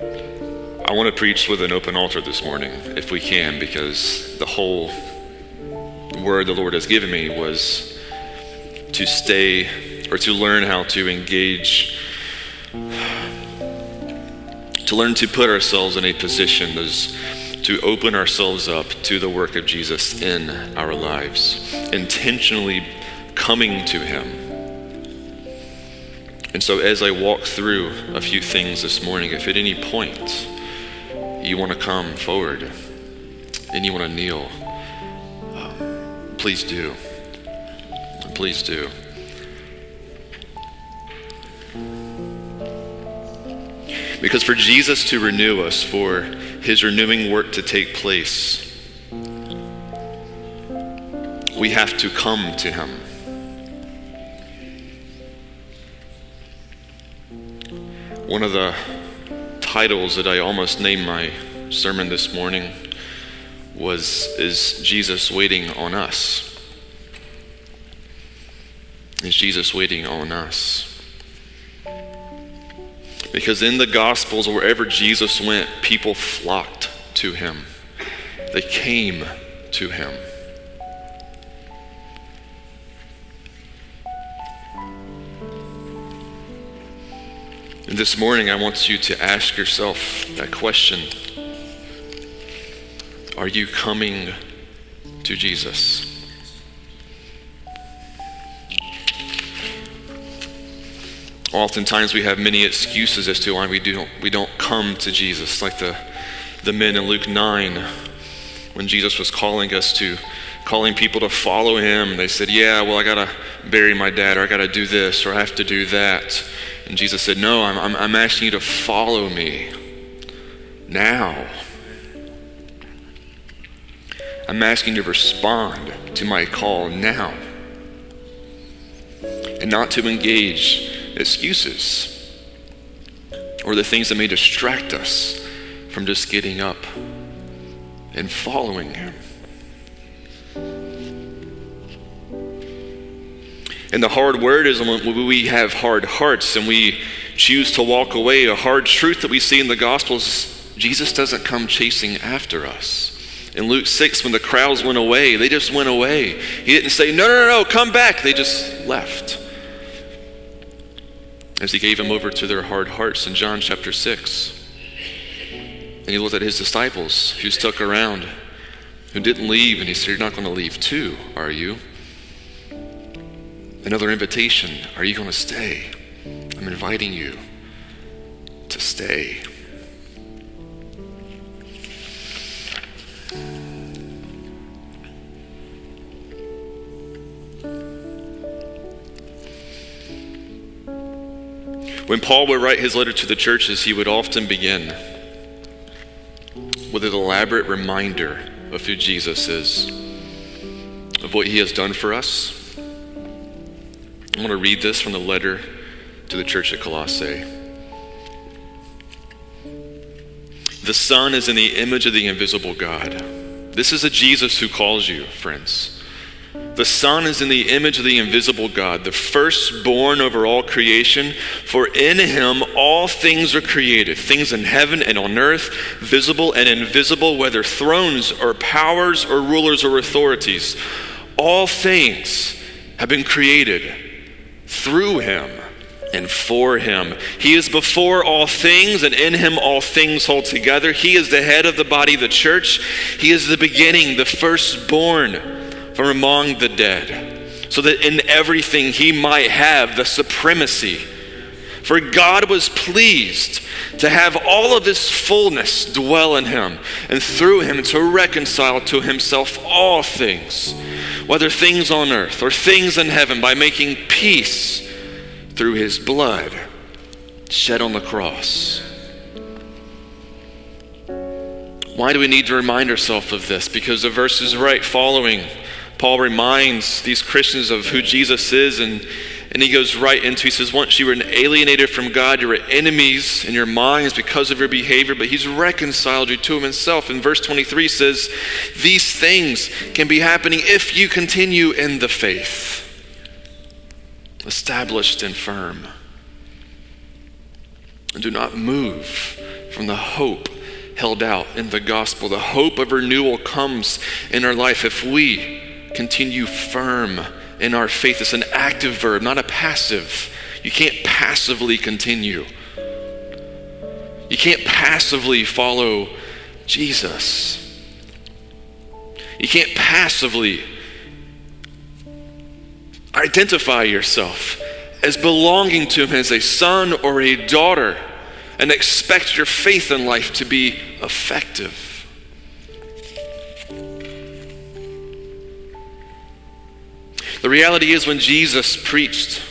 I want to preach with an open altar this morning, if we can, because the whole word the Lord has given me was to stay or to learn how to engage, to learn to put ourselves in a position as to open ourselves up to the work of Jesus in our lives, intentionally coming to Him. And so, as I walk through a few things this morning, if at any point you want to come forward and you want to kneel, um, please do. Please do. Because for Jesus to renew us, for his renewing work to take place, we have to come to him. One of the titles that I almost named my sermon this morning was Is Jesus Waiting on Us? Is Jesus waiting on us? Because in the Gospels, wherever Jesus went, people flocked to him, they came to him. This morning, I want you to ask yourself that question Are you coming to Jesus? Oftentimes, we have many excuses as to why we don't, we don't come to Jesus, like the, the men in Luke 9 when Jesus was calling us to calling people to follow him. They said, Yeah, well, I got to bury my dad, or I got to do this, or I have to do that. And Jesus said, No, I'm, I'm, I'm asking you to follow me now. I'm asking you to respond to my call now and not to engage excuses or the things that may distract us from just getting up and following Him. And the hard word is when we have hard hearts and we choose to walk away. A hard truth that we see in the Gospels Jesus doesn't come chasing after us. In Luke 6, when the crowds went away, they just went away. He didn't say, No, no, no, no, come back. They just left. As he gave them over to their hard hearts in John chapter 6. And he looked at his disciples who stuck around, who didn't leave, and he said, You're not going to leave too, are you? Another invitation. Are you going to stay? I'm inviting you to stay. When Paul would write his letter to the churches, he would often begin with an elaborate reminder of who Jesus is, of what he has done for us. I want to read this from the letter to the church at Colossae. The Son is in the image of the invisible God. This is a Jesus who calls you, friends. The Son is in the image of the invisible God, the firstborn over all creation. For in him all things are created, things in heaven and on earth, visible and invisible, whether thrones or powers or rulers or authorities. All things have been created through him and for him. He is before all things, and in him all things hold together. He is the head of the body, the church. He is the beginning, the firstborn from among the dead, so that in everything he might have the supremacy. For God was pleased to have all of his fullness dwell in him, and through him to reconcile to himself all things, whether things on earth or things in heaven, by making peace through his blood shed on the cross. Why do we need to remind ourselves of this? Because the verses right following Paul reminds these Christians of who Jesus is, and, and he goes right into, he says, once you were alienated from God, you were enemies in your minds because of your behavior, but he's reconciled you to him himself. And verse 23 says, these things can be happening if you continue in the faith, established and firm. And do not move from the hope held out in the gospel. The hope of renewal comes in our life if we continue firm in our faith. It's an active verb, not a passive. You can't passively continue. You can't passively follow Jesus. You can't passively identify yourself as belonging to Him as a son or a daughter and expect your faith in life to be effective. The reality is, when Jesus preached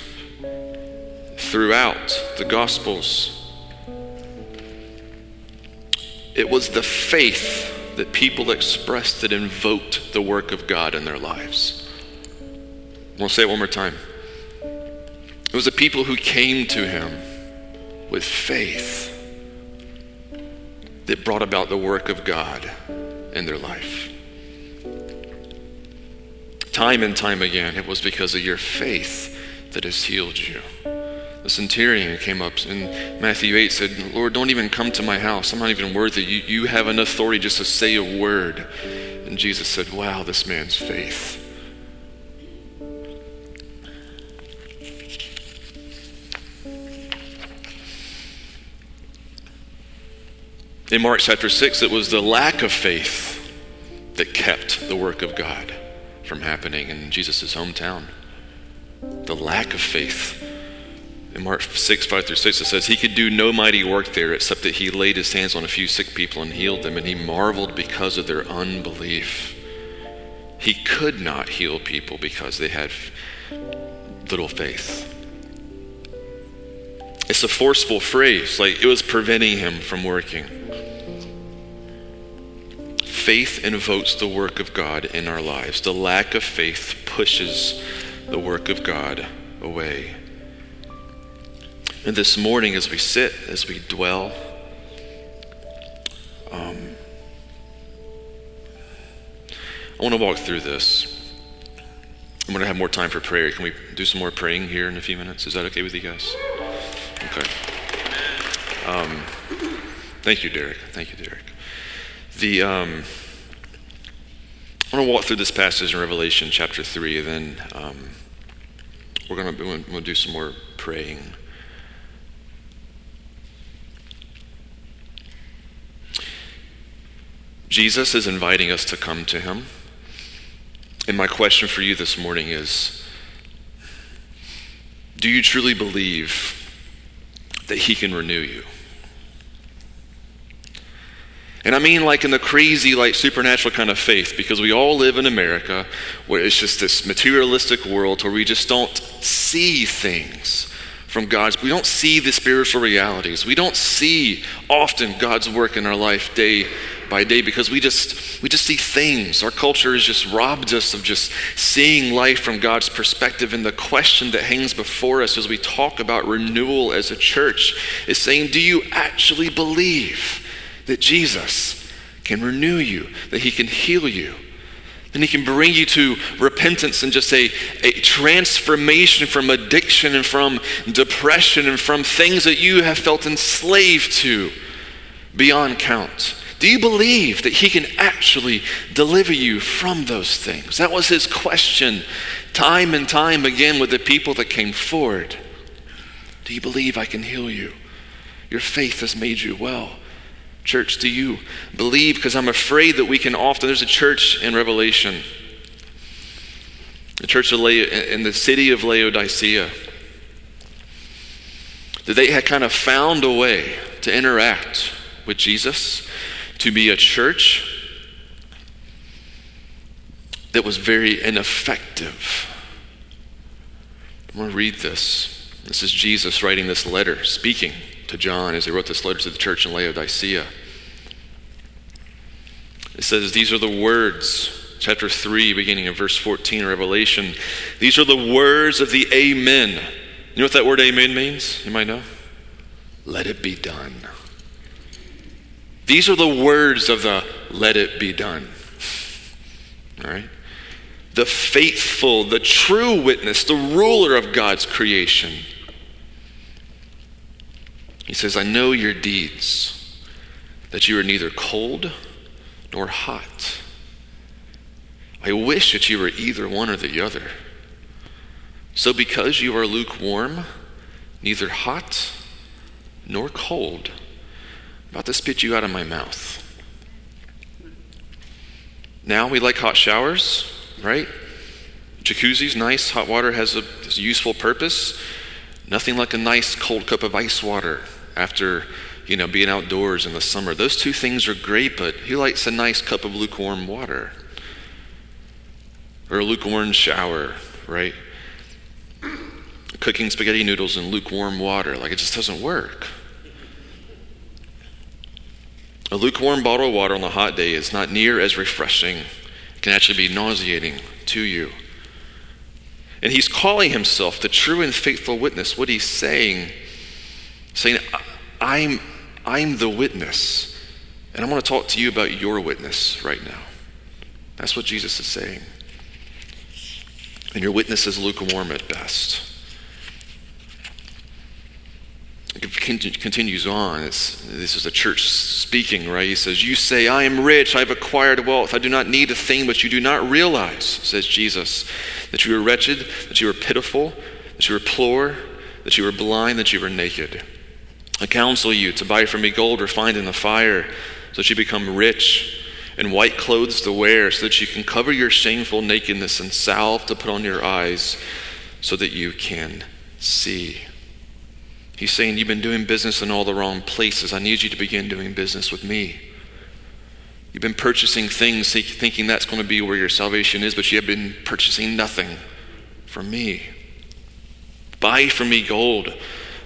throughout the Gospels, it was the faith that people expressed that invoked the work of God in their lives. We'll say it one more time. It was the people who came to him with faith that brought about the work of God in their life. Time and time again, it was because of your faith that has healed you. The centurion came up in Matthew 8 said, Lord, don't even come to my house. I'm not even worthy. You, you have enough authority just to say a word. And Jesus said, Wow, this man's faith. In Mark chapter 6, it was the lack of faith that kept the work of God from happening in Jesus' hometown. The lack of faith. In Mark 6, 5 through 6, it says, He could do no mighty work there except that he laid his hands on a few sick people and healed them, and he marveled because of their unbelief. He could not heal people because they had little faith. It's a forceful phrase, like it was preventing him from working faith invokes the work of God in our lives. The lack of faith pushes the work of God away. And this morning, as we sit, as we dwell, um, I want to walk through this. I'm going to have more time for prayer. Can we do some more praying here in a few minutes? Is that okay with you guys? Okay. Um, thank you, Derek. Thank you, Derek. The um, I want to walk through this passage in Revelation chapter three, and then um, we're going to we'll do some more praying. Jesus is inviting us to come to Him. And my question for you this morning is Do you truly believe that He can renew you? And I mean like in the crazy, like supernatural kind of faith, because we all live in America where it's just this materialistic world where we just don't see things from God's. We don't see the spiritual realities. We don't see often God's work in our life day by day because we just we just see things. Our culture has just robbed us of just seeing life from God's perspective. And the question that hangs before us as we talk about renewal as a church is saying, do you actually believe? That Jesus can renew you, that he can heal you. And he can bring you to repentance and just a, a transformation from addiction and from depression and from things that you have felt enslaved to beyond count. Do you believe that he can actually deliver you from those things? That was his question time and time again with the people that came forward. Do you believe I can heal you? Your faith has made you well. Church, do you believe? Because I'm afraid that we can often, there's a church in Revelation, the church in the city of Laodicea, that they had kind of found a way to interact with Jesus, to be a church that was very ineffective. I'm going to read this. This is Jesus writing this letter, speaking to John as he wrote this letter to the church in Laodicea. It says, These are the words, chapter 3, beginning in verse 14 Revelation. These are the words of the Amen. You know what that word Amen means? You might know. Let it be done. These are the words of the let it be done. All right? The faithful, the true witness, the ruler of God's creation he says, I know your deeds. that you are neither cold nor hot. I wish that you were either one or the other. So, because you are lukewarm, neither hot nor cold, I'm about to spit you out of my mouth. Now we like hot showers, right? Jacuzzi's nice. Hot water has a, has a useful purpose. Nothing like a nice cold cup of ice water after you know being outdoors in the summer. Those two things are great, but who likes a nice cup of lukewarm water? Or a lukewarm shower, right? Cooking spaghetti noodles in lukewarm water. Like it just doesn't work. A lukewarm bottle of water on a hot day is not near as refreshing. It can actually be nauseating to you. And he's calling himself the true and faithful witness. What he's saying, saying, I'm, I'm the witness. And I want to talk to you about your witness right now. That's what Jesus is saying. And your witness is lukewarm at best. It continues on. It's, this is a church speaking, right? He says, You say, I am rich, I've acquired wealth, I do not need a thing, but you do not realize, says Jesus, that you are wretched, that you are pitiful, that you are poor, that you are blind, that you are naked. I counsel you to buy from me gold refined in the fire, so that you become rich, and white clothes to wear, so that you can cover your shameful nakedness, and salve to put on your eyes, so that you can see. He's saying, You've been doing business in all the wrong places. I need you to begin doing business with me. You've been purchasing things thinking that's going to be where your salvation is, but you have been purchasing nothing from me. Buy from me gold.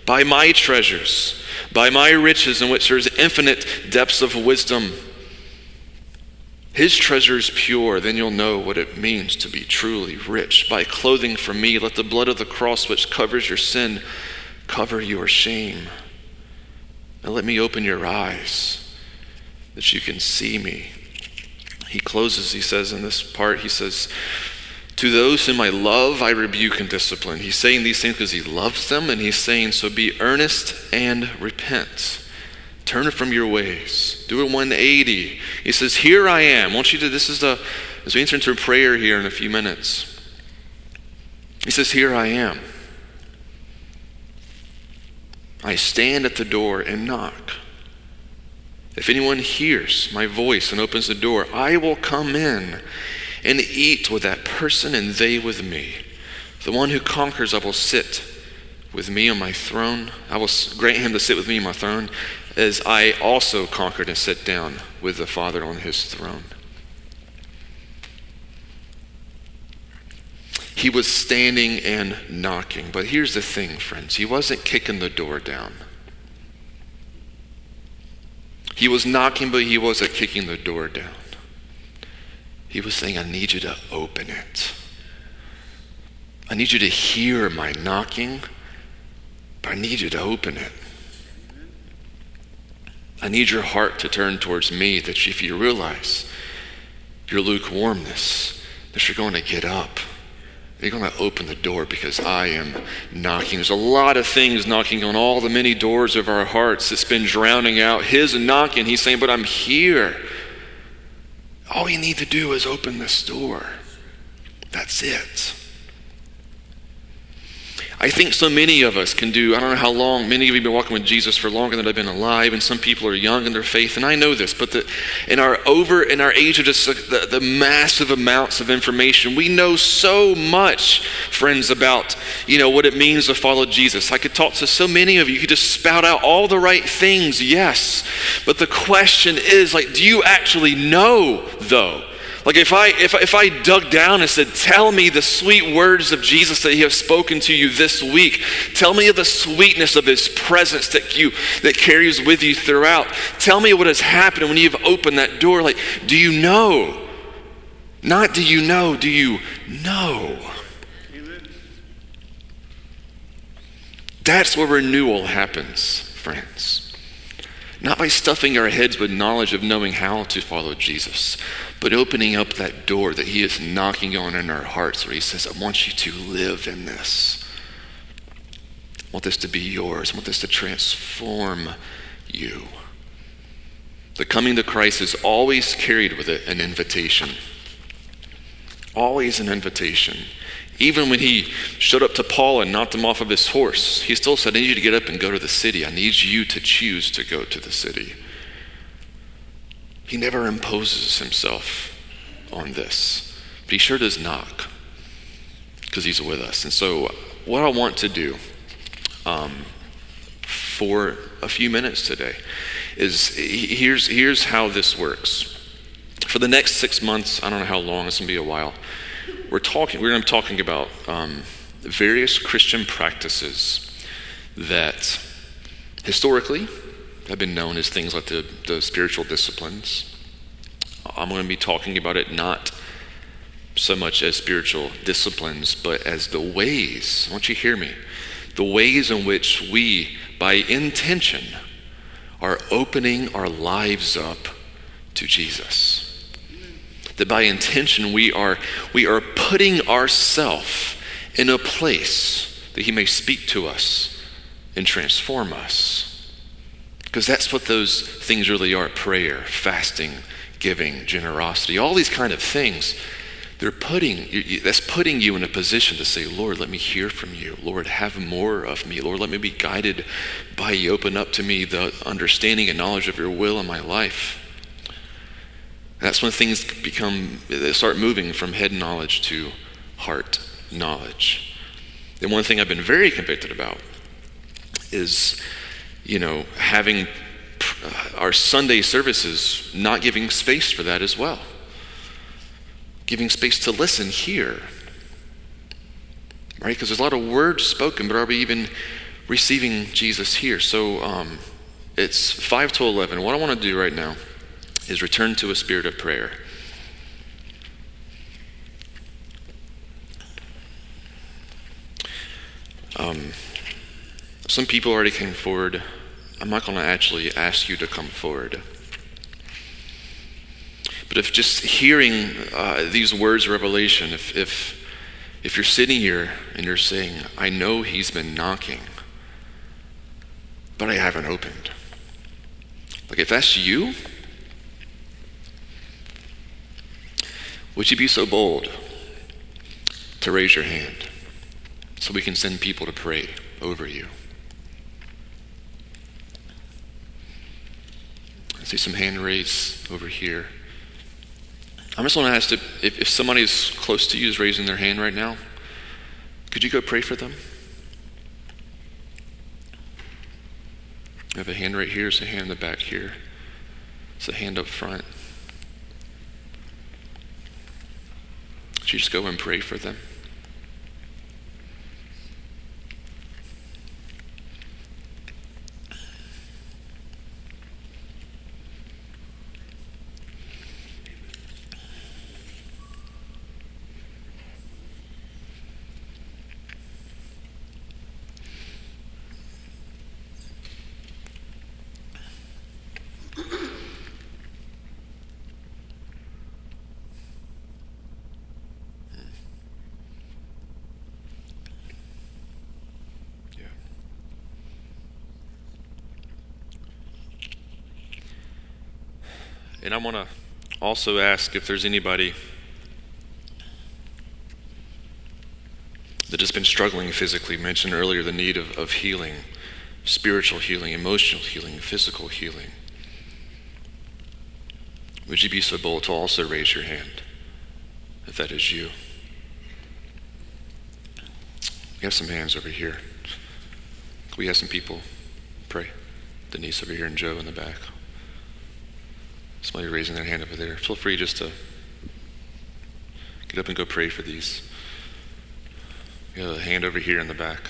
Buy my treasures. Buy my riches in which there is infinite depths of wisdom. His treasure is pure, then you'll know what it means to be truly rich. By clothing from me. Let the blood of the cross, which covers your sin, cover your shame. And let me open your eyes that you can see me. He closes, he says in this part, he says, To those whom I love, I rebuke and discipline. He's saying these things because he loves them, and he's saying, So be earnest and repent. Turn from your ways. Do a 180. He says, Here I am. I want you to, this is the, as we enter into prayer here in a few minutes. He says, Here I am. I stand at the door and knock. If anyone hears my voice and opens the door, I will come in and eat with that person and they with me. The one who conquers, I will sit with me on my throne. I will grant him to sit with me on my throne, as I also conquered and sat down with the Father on his throne. He was standing and knocking. But here's the thing, friends he wasn't kicking the door down. He was knocking, but he wasn't kicking the door down. He was saying, I need you to open it. I need you to hear my knocking, but I need you to open it. I need your heart to turn towards me that if you realize your lukewarmness, that you're going to get up you're going to open the door because I am knocking. There's a lot of things knocking on all the many doors of our hearts that's been drowning out His knocking. He's saying, But I'm here. All you need to do is open this door. That's it. I think so many of us can do, I don't know how long, many of you have been walking with Jesus for longer than I've been alive, and some people are young in their faith, and I know this, but the, in our over, in our age of just the, the massive amounts of information, we know so much, friends, about, you know, what it means to follow Jesus. I could talk to so many of you, you could just spout out all the right things, yes, but the question is, like, do you actually know, though? Like if I if if I dug down and said, "Tell me the sweet words of Jesus that He has spoken to you this week. Tell me of the sweetness of His presence that you that carries with you throughout. Tell me what has happened when you've opened that door. Like, do you know? Not do you know? Do you know? That's where renewal happens, friends. Not by stuffing our heads with knowledge of knowing how to follow Jesus, but opening up that door that He is knocking on in our hearts where He says, I want you to live in this. I want this to be yours. I want this to transform you. The coming to Christ is always carried with it an invitation. Always an invitation. Even when he showed up to Paul and knocked him off of his horse, he still said, I need you to get up and go to the city. I need you to choose to go to the city. He never imposes himself on this, but he sure does knock because he's with us. And so, what I want to do um, for a few minutes today is here's, here's how this works. For the next six months, I don't know how long, it's going to be a while, we're talking, we're going to be talking about um, various Christian practices that historically have been known as things like the, the spiritual disciplines. I'm going to be talking about it not so much as spiritual disciplines, but as the ways, I want you hear me, the ways in which we, by intention, are opening our lives up to Jesus. That by intention we are, we are putting ourselves in a place that He may speak to us and transform us. Because that's what those things really are prayer, fasting, giving, generosity, all these kind of things. They're putting, that's putting you in a position to say, Lord, let me hear from you. Lord, have more of me. Lord, let me be guided by you. Open up to me the understanding and knowledge of your will in my life. That's when things become, they start moving from head knowledge to heart knowledge. And one thing I've been very convicted about is, you know, having our Sunday services not giving space for that as well giving space to listen here. Right? Because there's a lot of words spoken, but are we even receiving Jesus here? So um, it's 5 to 11. What I want to do right now is return to a spirit of prayer. Um, some people already came forward. I'm not going to actually ask you to come forward. But if just hearing uh, these words of revelation, if, if, if you're sitting here and you're saying, I know he's been knocking, but I haven't opened. Like, if that's you, would you be so bold to raise your hand so we can send people to pray over you? See some hand raised over here. I just want to ask if, if somebody is close to you is raising their hand right now, could you go pray for them? I have a hand right here, there's a hand in the back here, It's a hand up front. Could you just go and pray for them? And I want to also ask if there's anybody that has been struggling physically. mentioned earlier the need of, of healing, spiritual healing, emotional healing, physical healing. Would you be so bold to also raise your hand if that is you? We have some hands over here. We have some people pray. Denise over here and Joe in the back. Somebody raising their hand over there. Feel free just to get up and go pray for these. You have a hand over here in the back.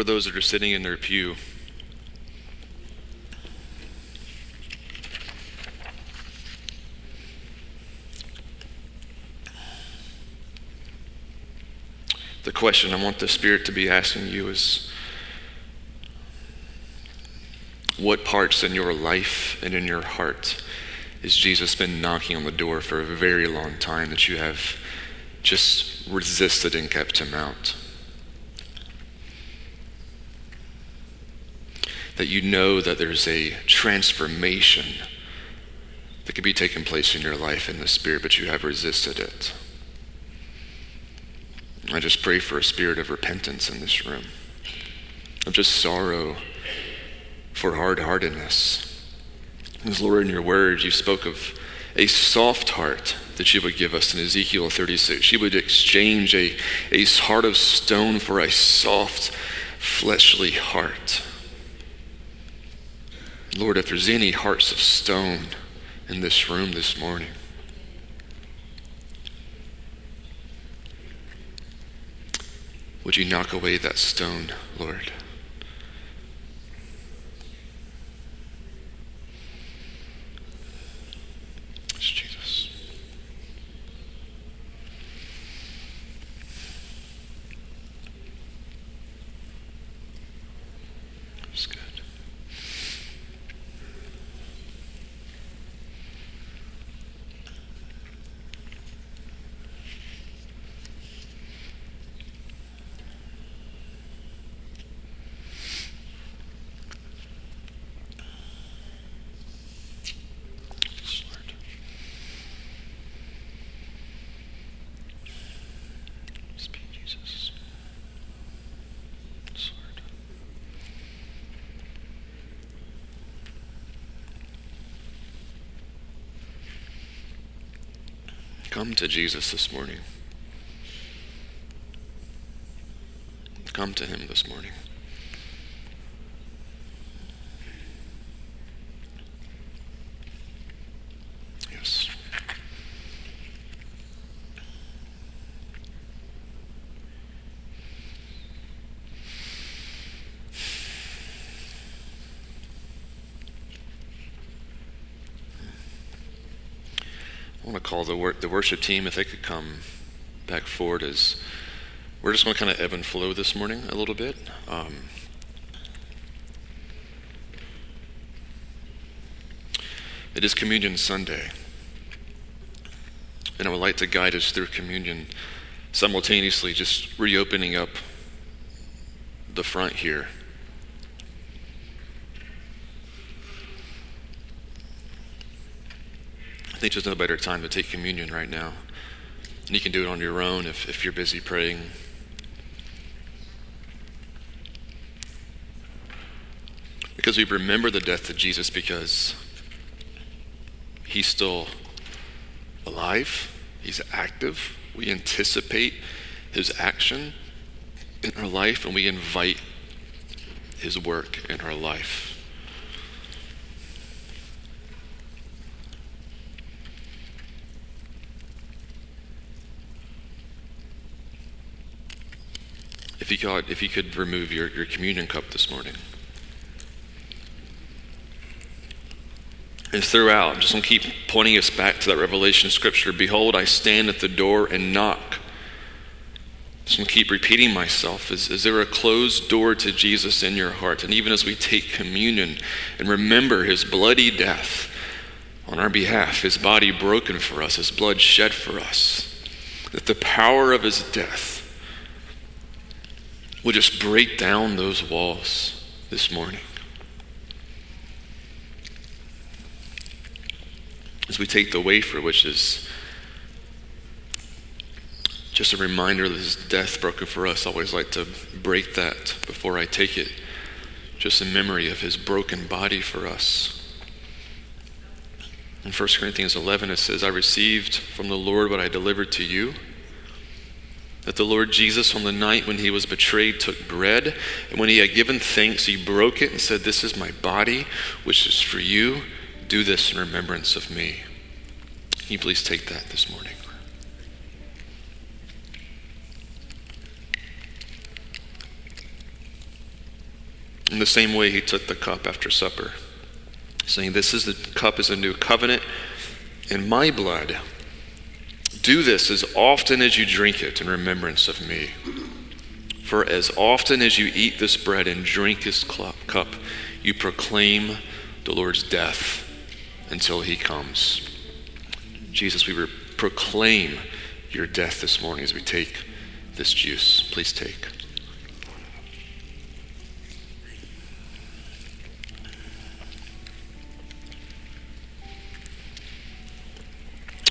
for those that are sitting in their pew. The question I want the Spirit to be asking you is What parts in your life and in your heart has Jesus been knocking on the door for a very long time that you have just resisted and kept him out? That you know that there's a transformation that could be taking place in your life in the Spirit, but you have resisted it. I just pray for a spirit of repentance in this room, of just sorrow for hard heartedness. Because, Lord, in your word, you spoke of a soft heart that you would give us in Ezekiel 36. You would exchange a, a heart of stone for a soft, fleshly heart. Lord, if there's any hearts of stone in this room this morning, would you knock away that stone, Lord? To Jesus this morning. Come to him this morning. Yes. I want to call the, wor- the worship team, if they could come back forward, as we're just going to kind of ebb and flow this morning a little bit. Um, it is Communion Sunday, and I would like to guide us through communion simultaneously, just reopening up the front here. I think there's no better time to take communion right now. And you can do it on your own if, if you're busy praying. Because we remember the death of Jesus because he's still alive, he's active. We anticipate his action in our life and we invite his work in our life. If you could, if you could remove your, your communion cup this morning. And throughout, I'm just going to keep pointing us back to that Revelation scripture. Behold, I stand at the door and knock. Just going to keep repeating myself. Is, is there a closed door to Jesus in your heart? And even as we take communion and remember his bloody death on our behalf, his body broken for us, his blood shed for us, that the power of his death will just break down those walls this morning. As we take the wafer, which is just a reminder of his death broken for us, I always like to break that before I take it, just in memory of his broken body for us. In 1 Corinthians 11, it says, I received from the Lord what I delivered to you that the Lord Jesus, on the night when he was betrayed, took bread, and when he had given thanks, he broke it and said, This is my body, which is for you. Do this in remembrance of me. Can you please take that this morning? In the same way, he took the cup after supper, saying, This is the cup is a new covenant in my blood do this as often as you drink it in remembrance of me. For as often as you eat this bread and drink this cup, you proclaim the Lord's death until he comes. Jesus, we proclaim your death this morning as we take this juice. Please take.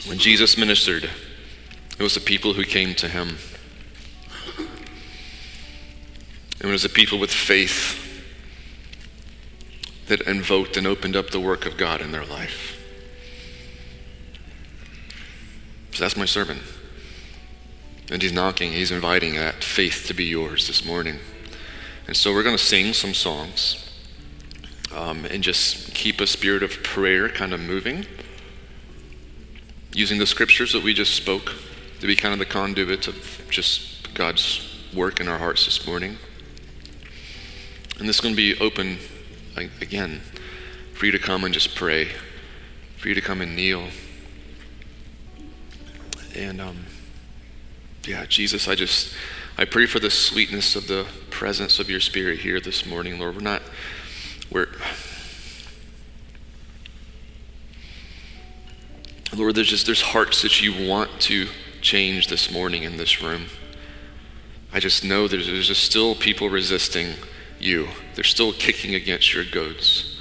When Jesus ministered, it was the people who came to him. And It was the people with faith that invoked and opened up the work of God in their life. So that's my sermon. And he's knocking, he's inviting that faith to be yours this morning. And so we're going to sing some songs um, and just keep a spirit of prayer kind of moving, using the scriptures that we just spoke to be kind of the conduit of just God's work in our hearts this morning. And this is going to be open again for you to come and just pray, for you to come and kneel. And um, yeah, Jesus, I just I pray for the sweetness of the presence of your Spirit here this morning, Lord. We're not we're Lord, there's just there's hearts that you want to change this morning in this room. I just know there's, there's just still people resisting you. They're still kicking against your goads.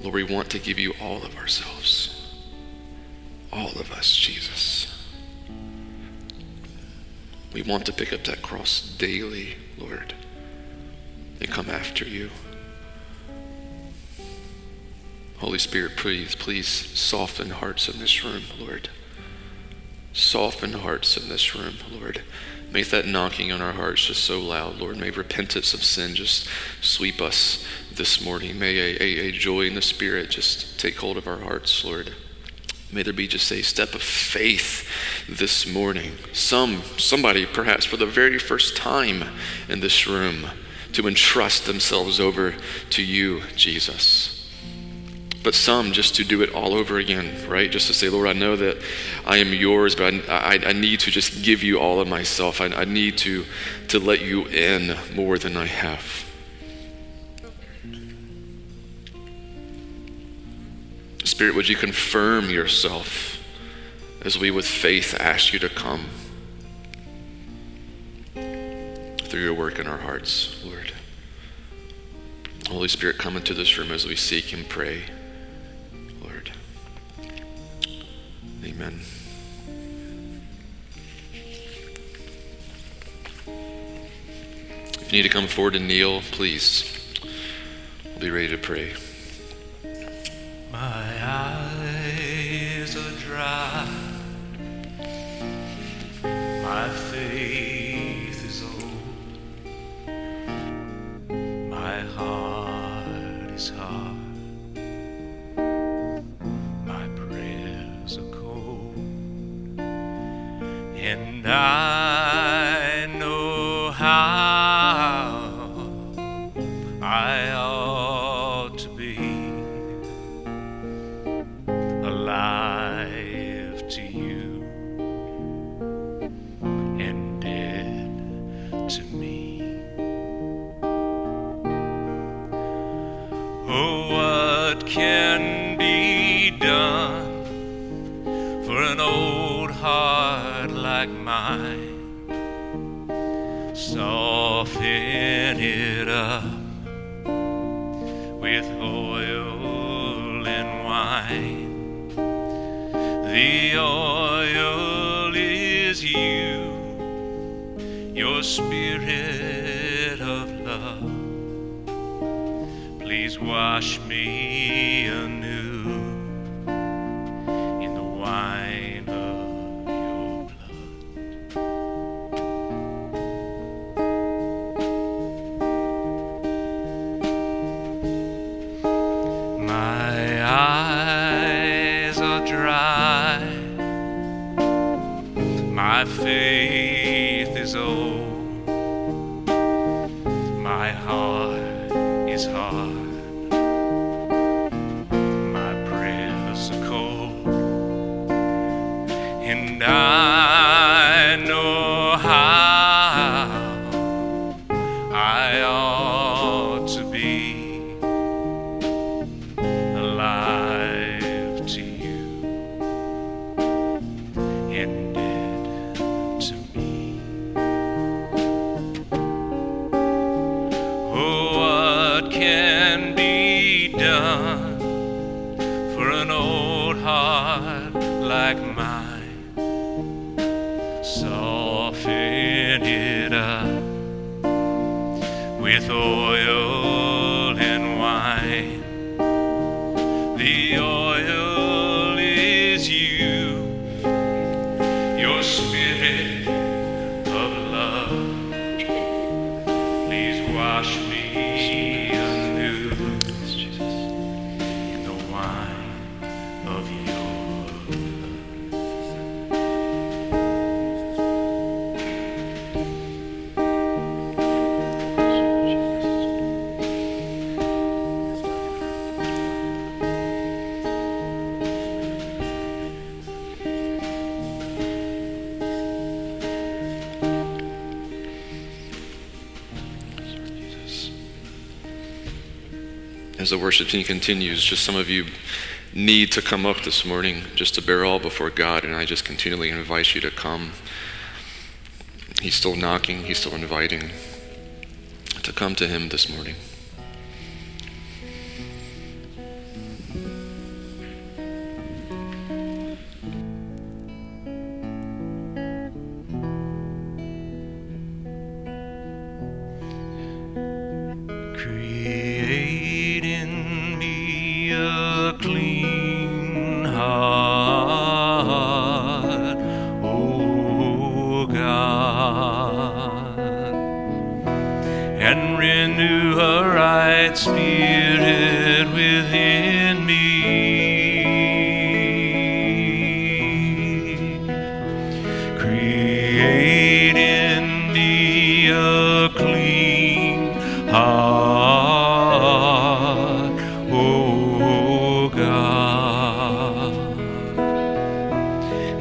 Lord, we want to give you all of ourselves. All of us, Jesus. We want to pick up that cross daily, Lord, and come after you. Holy Spirit, please, please soften hearts in this room, Lord. Soften hearts in this room, Lord. Make that knocking on our hearts just so loud, Lord. May repentance of sin just sweep us this morning. May a, a, a joy in the Spirit just take hold of our hearts, Lord. May there be just a step of faith this morning. Some, somebody perhaps for the very first time in this room to entrust themselves over to you, Jesus but some just to do it all over again, right? Just to say, Lord, I know that I am yours, but I, I, I need to just give you all of myself. I, I need to, to let you in more than I have. Spirit, would you confirm yourself as we with faith ask you to come through your work in our hearts, Lord? Holy Spirit, come into this room as we seek and pray. Lord. Amen. If you need to come forward and kneel, please. We'll be ready to pray. I know how I ought to be alive to you and dead to me. Oh, what can be done for an old heart? Like mine. Soften it up with oil and wine. The oil is you, your spirit of love. Please wash me as the worship team continues, just some of you need to come up this morning just to bear all before God, and I just continually invite you to come. He's still knocking, He's still inviting to come to Him this morning.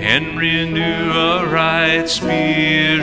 and renew a right spirit.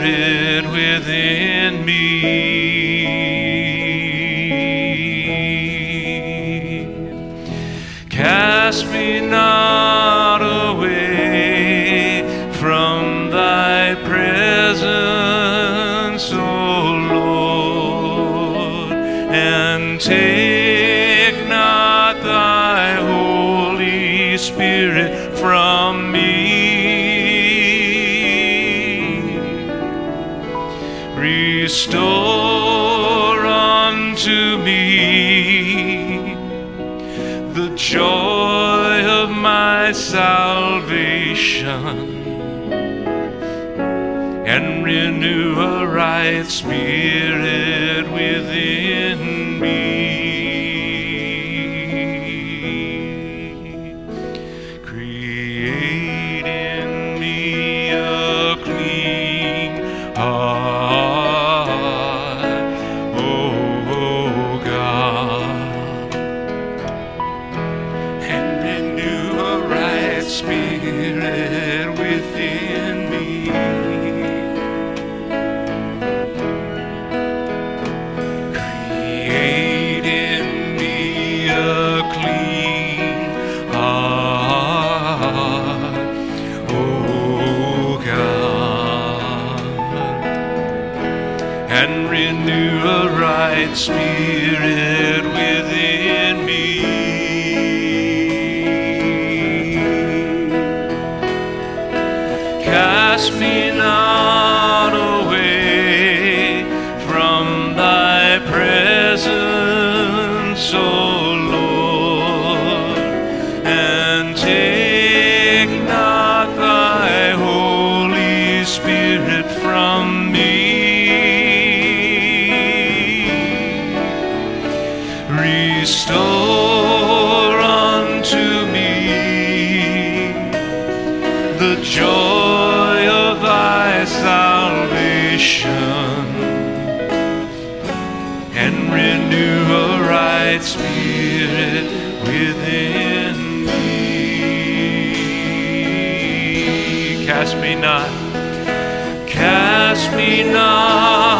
renew a right spirit within me. Cast me not, cast me not.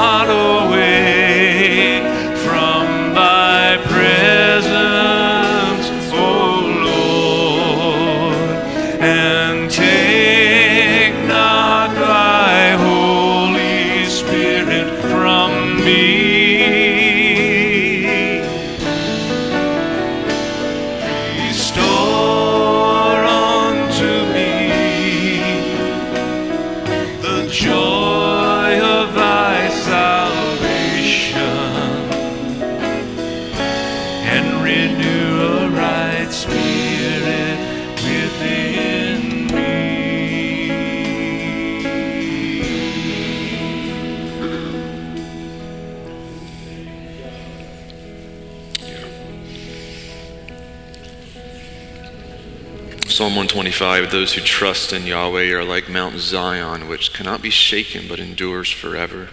5 Those who trust in Yahweh are like Mount Zion, which cannot be shaken but endures forever.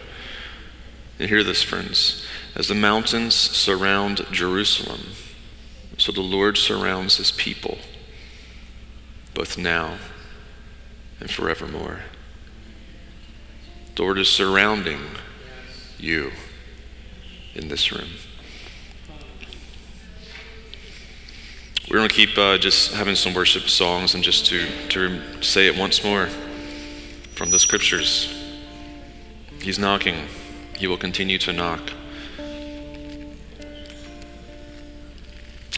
And hear this, friends. As the mountains surround Jerusalem, so the Lord surrounds his people, both now and forevermore. The Lord is surrounding you in this room. We're going to keep uh, just having some worship songs and just to, to say it once more from the scriptures. He's knocking, He will continue to knock.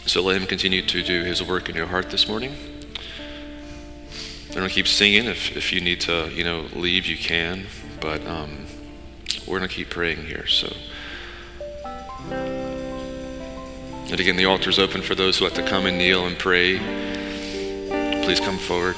So let Him continue to do His work in your heart this morning. We're going to keep singing. If, if you need to, you know, leave, you can. But um, we're going to keep praying here. So. And again, the altar is open for those who like to come and kneel and pray. Please come forward.